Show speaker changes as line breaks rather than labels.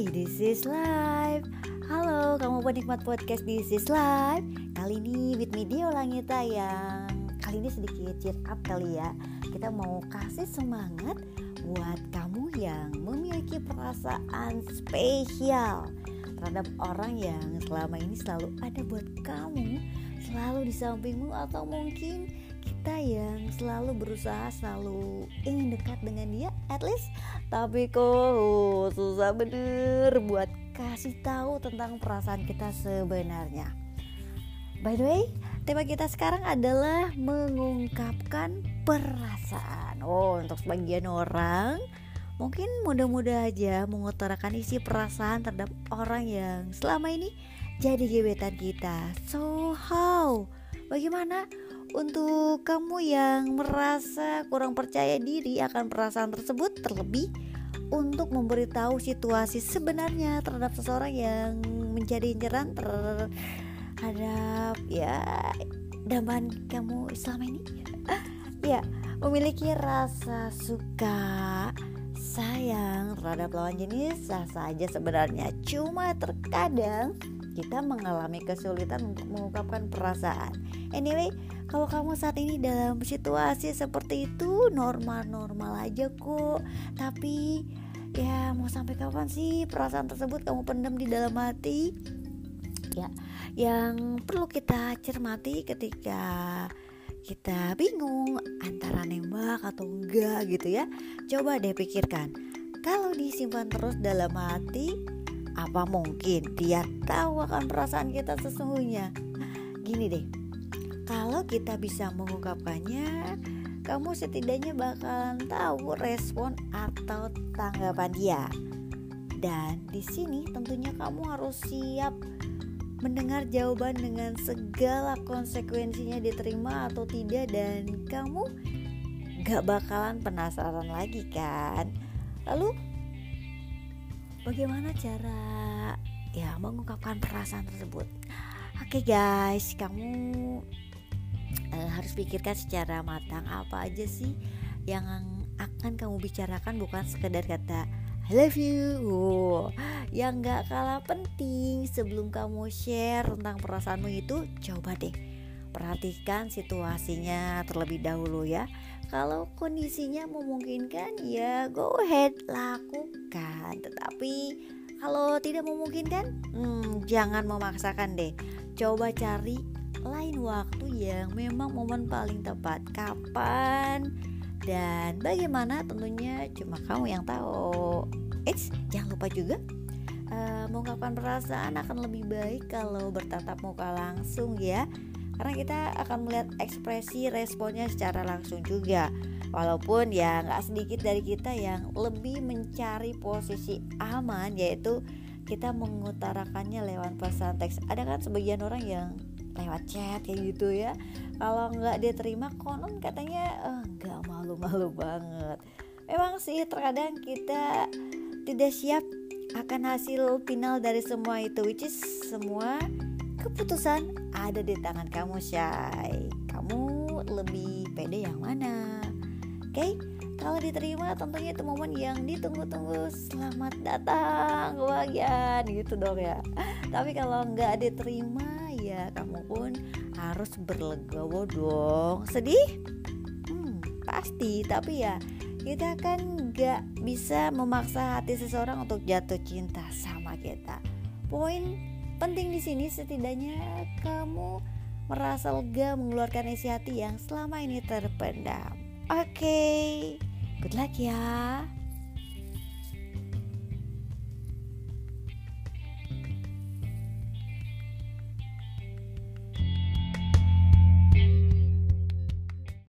This is Live. Halo kamu penikmat podcast This is Live. Kali ini with me Dio Langita yang Kali ini sedikit cheer up kali ya. Kita mau kasih semangat Buat kamu yang memiliki perasaan spesial Terhadap orang yang selama ini selalu ada buat kamu Selalu di sampingmu atau mungkin kita yang selalu berusaha selalu ingin dekat dengan dia at least. Tapi kok susah bener buat kasih tahu tentang perasaan kita sebenarnya. By the way tema kita sekarang adalah mengungkapkan perasaan. Oh untuk sebagian orang mungkin mudah-mudah aja mengutarakan isi perasaan terhadap orang yang selama ini jadi gebetan kita. So how? Bagaimana untuk kamu yang merasa kurang percaya diri akan perasaan tersebut terlebih untuk memberitahu situasi sebenarnya terhadap seseorang yang menjadi inceran terhadap ya dambaan kamu selama ini. Ya memiliki rasa suka sayang terhadap lawan jenis sah saja sebenarnya. Cuma terkadang kita mengalami kesulitan untuk mengungkapkan perasaan. Anyway kalau kamu saat ini dalam situasi seperti itu normal-normal aja kok. Tapi ya mau sampai kapan sih perasaan tersebut kamu pendam di dalam hati? Ya yang perlu kita cermati ketika kita bingung antara nembak atau enggak gitu ya. Coba deh pikirkan kalau disimpan terus dalam hati apa mungkin dia tahu akan perasaan kita sesungguhnya? Gini deh kalau kita bisa mengungkapkannya, kamu setidaknya bakalan tahu respon atau tanggapan dia. Dan di sini tentunya kamu harus siap mendengar jawaban dengan segala konsekuensinya diterima atau tidak dan kamu gak bakalan penasaran lagi kan lalu bagaimana cara ya mengungkapkan perasaan tersebut oke okay guys kamu uh, harus pikirkan secara matang apa aja sih yang akan kamu bicarakan bukan sekedar kata I love you. Oh, yang gak kalah penting sebelum kamu share tentang perasaanmu itu coba deh perhatikan situasinya terlebih dahulu ya. Kalau kondisinya memungkinkan ya go ahead lakukan. Tetapi kalau tidak memungkinkan hmm, jangan memaksakan deh. Coba cari lain waktu yang memang momen paling tepat. Kapan dan bagaimana? Tentunya cuma kamu yang tahu. Eits, jangan lupa juga uh, mengungkapkan perasaan akan lebih baik kalau bertatap muka langsung ya. Karena kita akan melihat ekspresi responnya secara langsung juga. Walaupun ya nggak sedikit dari kita yang lebih mencari posisi aman yaitu kita mengutarakannya lewat pesan teks. Ada kan sebagian orang yang lewat chat kayak gitu ya. Kalau nggak dia terima konon katanya eh, nggak malu-malu banget. Memang sih terkadang kita tidak siap akan hasil final dari semua itu which is semua keputusan ada di tangan kamu Shay kamu lebih pede yang mana? Oke okay? kalau diterima tentunya itu momen yang ditunggu-tunggu selamat datang kebahagiaan gitu dong ya. Tapi kalau nggak diterima ya kamu pun harus berlegowo dong. Sedih? Hmm, pasti. Tapi ya kita kan gak bisa memaksa hati seseorang untuk jatuh cinta sama kita. Poin penting di sini setidaknya kamu merasa lega mengeluarkan isi hati yang selama ini terpendam. Oke okay. good luck ya